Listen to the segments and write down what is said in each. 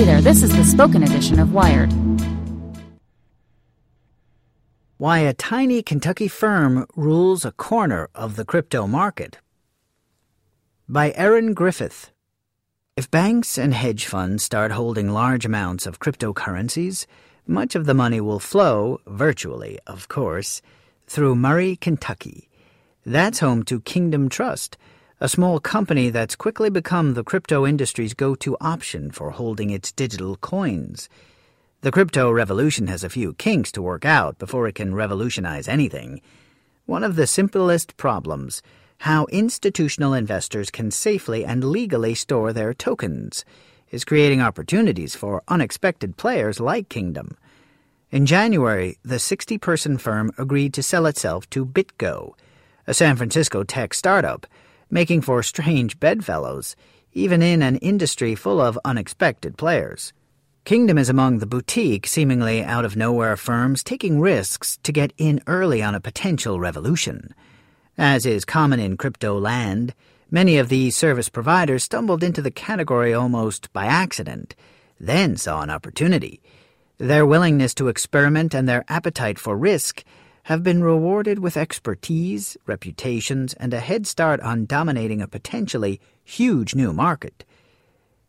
Hey there, this is the spoken edition of Wired. Why a tiny Kentucky firm rules a corner of the crypto market. By Erin Griffith. If banks and hedge funds start holding large amounts of cryptocurrencies, much of the money will flow, virtually, of course, through Murray, Kentucky. That's home to Kingdom Trust a small company that's quickly become the crypto industry's go to option for holding its digital coins. The crypto revolution has a few kinks to work out before it can revolutionize anything. One of the simplest problems how institutional investors can safely and legally store their tokens is creating opportunities for unexpected players like Kingdom. In January, the 60 person firm agreed to sell itself to BitGo, a San Francisco tech startup making for strange bedfellows, even in an industry full of unexpected players. Kingdom is among the boutique, seemingly out of nowhere firms taking risks to get in early on a potential revolution. As is common in crypto land, many of these service providers stumbled into the category almost by accident, then saw an opportunity. Their willingness to experiment and their appetite for risk have been rewarded with expertise, reputations, and a head start on dominating a potentially huge new market.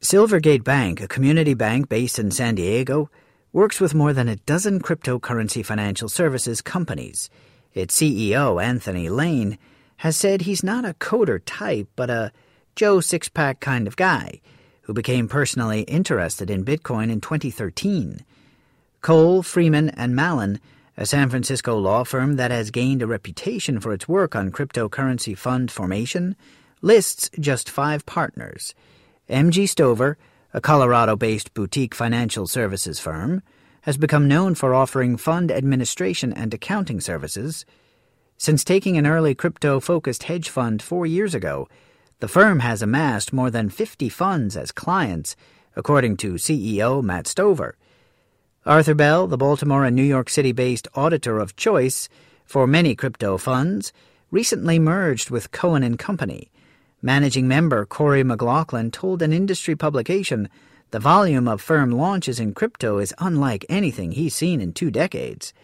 Silvergate Bank, a community bank based in San Diego, works with more than a dozen cryptocurrency financial services companies. Its CEO, Anthony Lane, has said he's not a coder type, but a Joe Sixpack kind of guy who became personally interested in Bitcoin in 2013. Cole, Freeman, and Mallon a San Francisco law firm that has gained a reputation for its work on cryptocurrency fund formation, lists just five partners. MG Stover, a Colorado based boutique financial services firm, has become known for offering fund administration and accounting services. Since taking an early crypto focused hedge fund four years ago, the firm has amassed more than 50 funds as clients, according to CEO Matt Stover. Arthur Bell, the Baltimore and New York City based auditor of choice for many crypto funds, recently merged with Cohen and Company. Managing member Corey McLaughlin told an industry publication the volume of firm launches in crypto is unlike anything he's seen in two decades.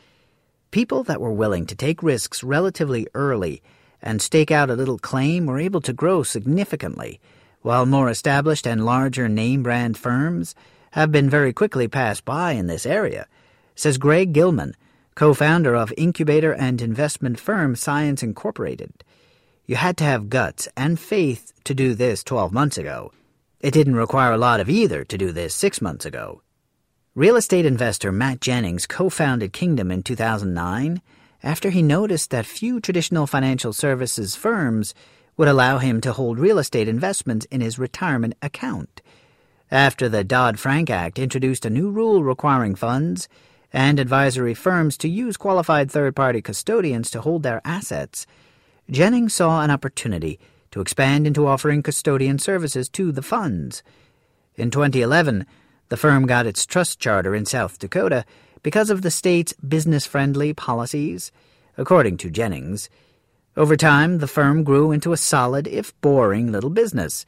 People that were willing to take risks relatively early and stake out a little claim were able to grow significantly, while more established and larger name brand firms have been very quickly passed by in this area, says Greg Gilman, co founder of incubator and investment firm Science Incorporated. You had to have guts and faith to do this 12 months ago. It didn't require a lot of either to do this six months ago. Real estate investor Matt Jennings co founded Kingdom in 2009 after he noticed that few traditional financial services firms would allow him to hold real estate investments in his retirement account after the Dodd Frank Act introduced a new rule requiring funds and advisory firms to use qualified third party custodians to hold their assets, Jennings saw an opportunity to expand into offering custodian services to the funds. In 2011, the firm got its trust charter in South Dakota because of the state's business friendly policies, according to Jennings. Over time, the firm grew into a solid, if boring, little business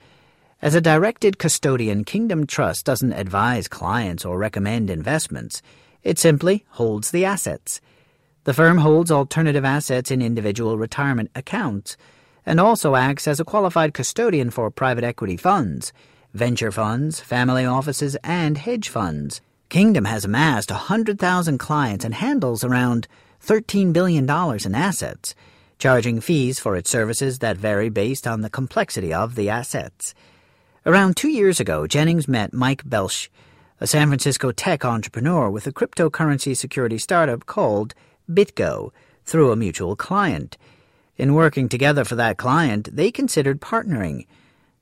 As a directed custodian, Kingdom Trust doesn't advise clients or recommend investments. It simply holds the assets. The firm holds alternative assets in individual retirement accounts and also acts as a qualified custodian for private equity funds, venture funds, family offices, and hedge funds. Kingdom has amassed 100,000 clients and handles around $13 billion in assets, charging fees for its services that vary based on the complexity of the assets. Around two years ago, Jennings met Mike Belshe, a San Francisco tech entrepreneur with a cryptocurrency security startup called BitGo, through a mutual client. In working together for that client, they considered partnering.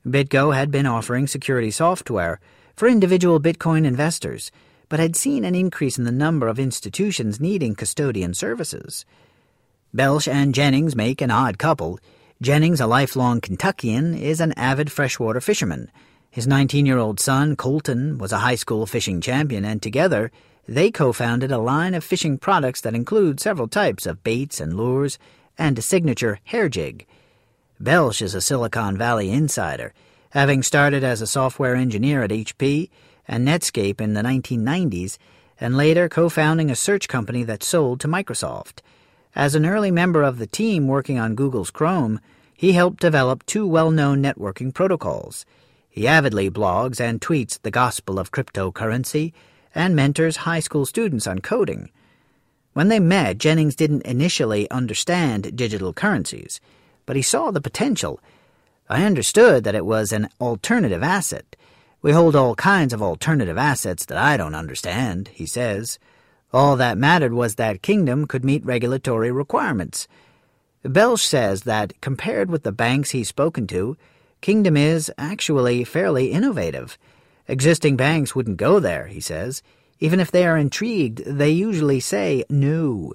BitGo had been offering security software for individual Bitcoin investors but had seen an increase in the number of institutions needing custodian services. Belshe and Jennings make an odd couple. Jennings, a lifelong Kentuckian, is an avid freshwater fisherman. His 19 year old son, Colton, was a high school fishing champion, and together they co founded a line of fishing products that include several types of baits and lures and a signature hair jig. Belshe is a Silicon Valley insider. Having started as a software engineer at HP, and Netscape in the 1990s, and later co founding a search company that sold to Microsoft. As an early member of the team working on Google's Chrome, he helped develop two well known networking protocols. He avidly blogs and tweets the gospel of cryptocurrency and mentors high school students on coding. When they met, Jennings didn't initially understand digital currencies, but he saw the potential. I understood that it was an alternative asset we hold all kinds of alternative assets that I don't understand, he says. All that mattered was that Kingdom could meet regulatory requirements. Belshe says that, compared with the banks he's spoken to, Kingdom is actually fairly innovative. Existing banks wouldn't go there, he says. Even if they are intrigued, they usually say no.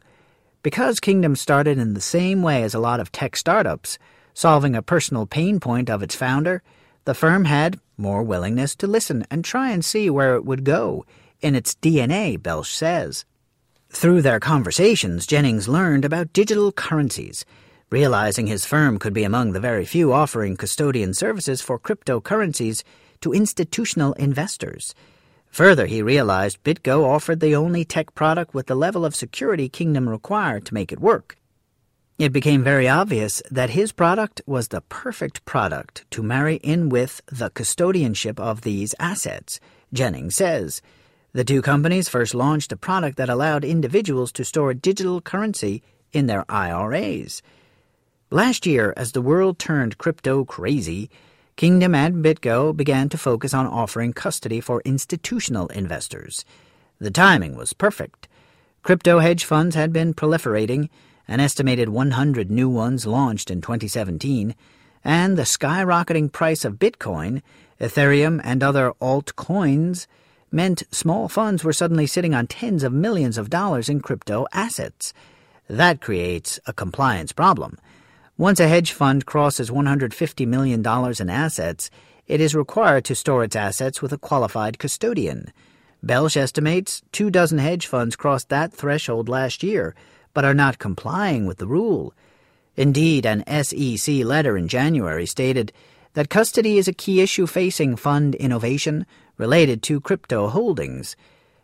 Because Kingdom started in the same way as a lot of tech startups, solving a personal pain point of its founder, the firm had more willingness to listen and try and see where it would go. In its DNA, Belshe says. Through their conversations, Jennings learned about digital currencies, realizing his firm could be among the very few offering custodian services for cryptocurrencies to institutional investors. Further, he realized BitGo offered the only tech product with the level of security Kingdom required to make it work. It became very obvious that his product was the perfect product to marry in with the custodianship of these assets, Jennings says. The two companies first launched a product that allowed individuals to store digital currency in their IRAs. Last year, as the world turned crypto crazy, Kingdom and BitGo began to focus on offering custody for institutional investors. The timing was perfect. Crypto hedge funds had been proliferating an estimated 100 new ones launched in 2017, and the skyrocketing price of Bitcoin, Ethereum, and other altcoins meant small funds were suddenly sitting on tens of millions of dollars in crypto assets. That creates a compliance problem. Once a hedge fund crosses $150 million in assets, it is required to store its assets with a qualified custodian. Belshe estimates two dozen hedge funds crossed that threshold last year, but are not complying with the rule. Indeed, an SEC letter in January stated that custody is a key issue facing fund innovation related to crypto holdings.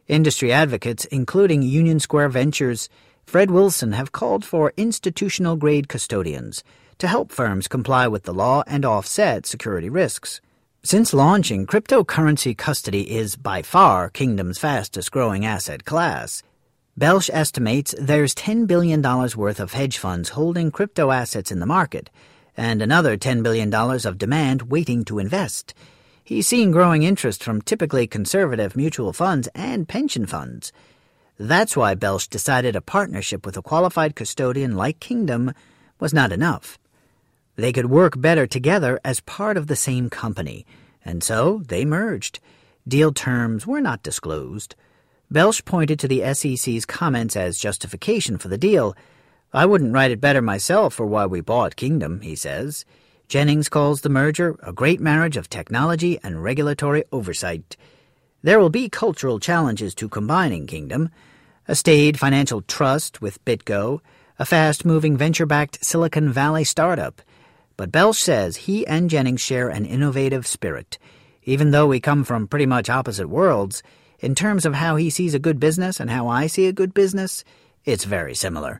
Industry advocates, including Union Square Ventures, Fred Wilson, have called for institutional grade custodians to help firms comply with the law and offset security risks. Since launching, cryptocurrency custody is by far Kingdom's fastest growing asset class. Belshe estimates there's $10 billion worth of hedge funds holding crypto assets in the market, and another $10 billion of demand waiting to invest. He's seen growing interest from typically conservative mutual funds and pension funds. That's why Belshe decided a partnership with a qualified custodian like Kingdom was not enough. They could work better together as part of the same company, and so they merged. Deal terms were not disclosed. Belshe pointed to the SEC's comments as justification for the deal. I wouldn't write it better myself for why we bought Kingdom, he says. Jennings calls the merger a great marriage of technology and regulatory oversight. There will be cultural challenges to combining Kingdom. A staid financial trust with BitGo, a fast moving venture backed Silicon Valley startup. But Belshe says he and Jennings share an innovative spirit. Even though we come from pretty much opposite worlds, in terms of how he sees a good business and how I see a good business, it's very similar.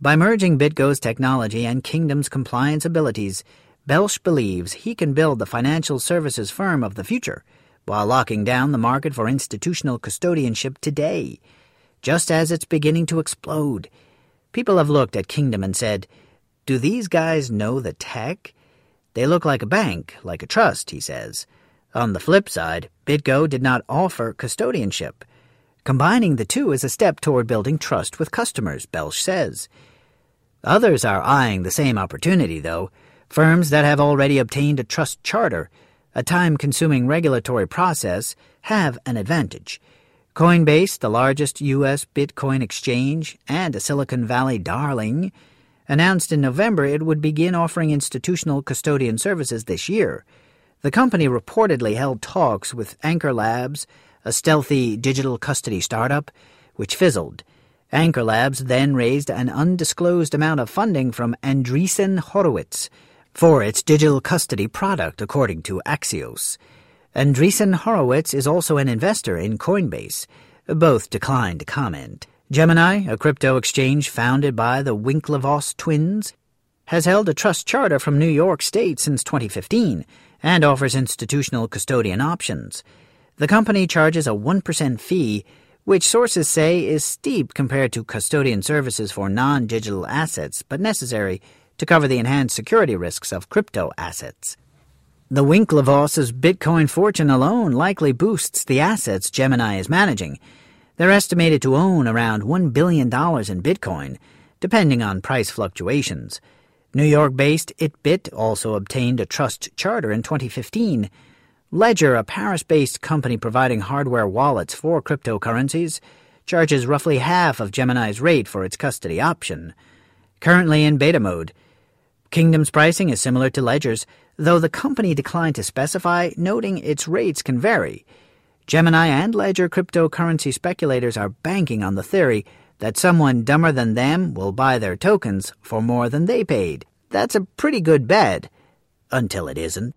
By merging BitGo's technology and Kingdom's compliance abilities, Belshe believes he can build the financial services firm of the future while locking down the market for institutional custodianship today, just as it's beginning to explode. People have looked at Kingdom and said, Do these guys know the tech? They look like a bank, like a trust, he says. On the flip side, BitGo did not offer custodianship. Combining the two is a step toward building trust with customers, Belshe says. Others are eyeing the same opportunity, though. Firms that have already obtained a trust charter, a time consuming regulatory process, have an advantage. Coinbase, the largest U.S. Bitcoin exchange and a Silicon Valley darling, announced in November it would begin offering institutional custodian services this year. The company reportedly held talks with Anchor Labs, a stealthy digital custody startup, which fizzled. Anchor Labs then raised an undisclosed amount of funding from Andreessen Horowitz for its digital custody product, according to Axios. Andreessen Horowitz is also an investor in Coinbase. Both declined to comment. Gemini, a crypto exchange founded by the Winklevoss twins, has held a trust charter from New York State since 2015 and offers institutional custodian options. The company charges a 1% fee, which sources say is steep compared to custodian services for non digital assets, but necessary to cover the enhanced security risks of crypto assets. The Winklevoss's Bitcoin fortune alone likely boosts the assets Gemini is managing. They're estimated to own around $1 billion in Bitcoin, depending on price fluctuations. New York based ItBit also obtained a trust charter in 2015. Ledger, a Paris based company providing hardware wallets for cryptocurrencies, charges roughly half of Gemini's rate for its custody option. Currently in beta mode, Kingdom's pricing is similar to Ledger's, though the company declined to specify, noting its rates can vary. Gemini and Ledger cryptocurrency speculators are banking on the theory that someone dumber than them will buy their tokens for more than they paid. That's a pretty good bet. Until it isn't.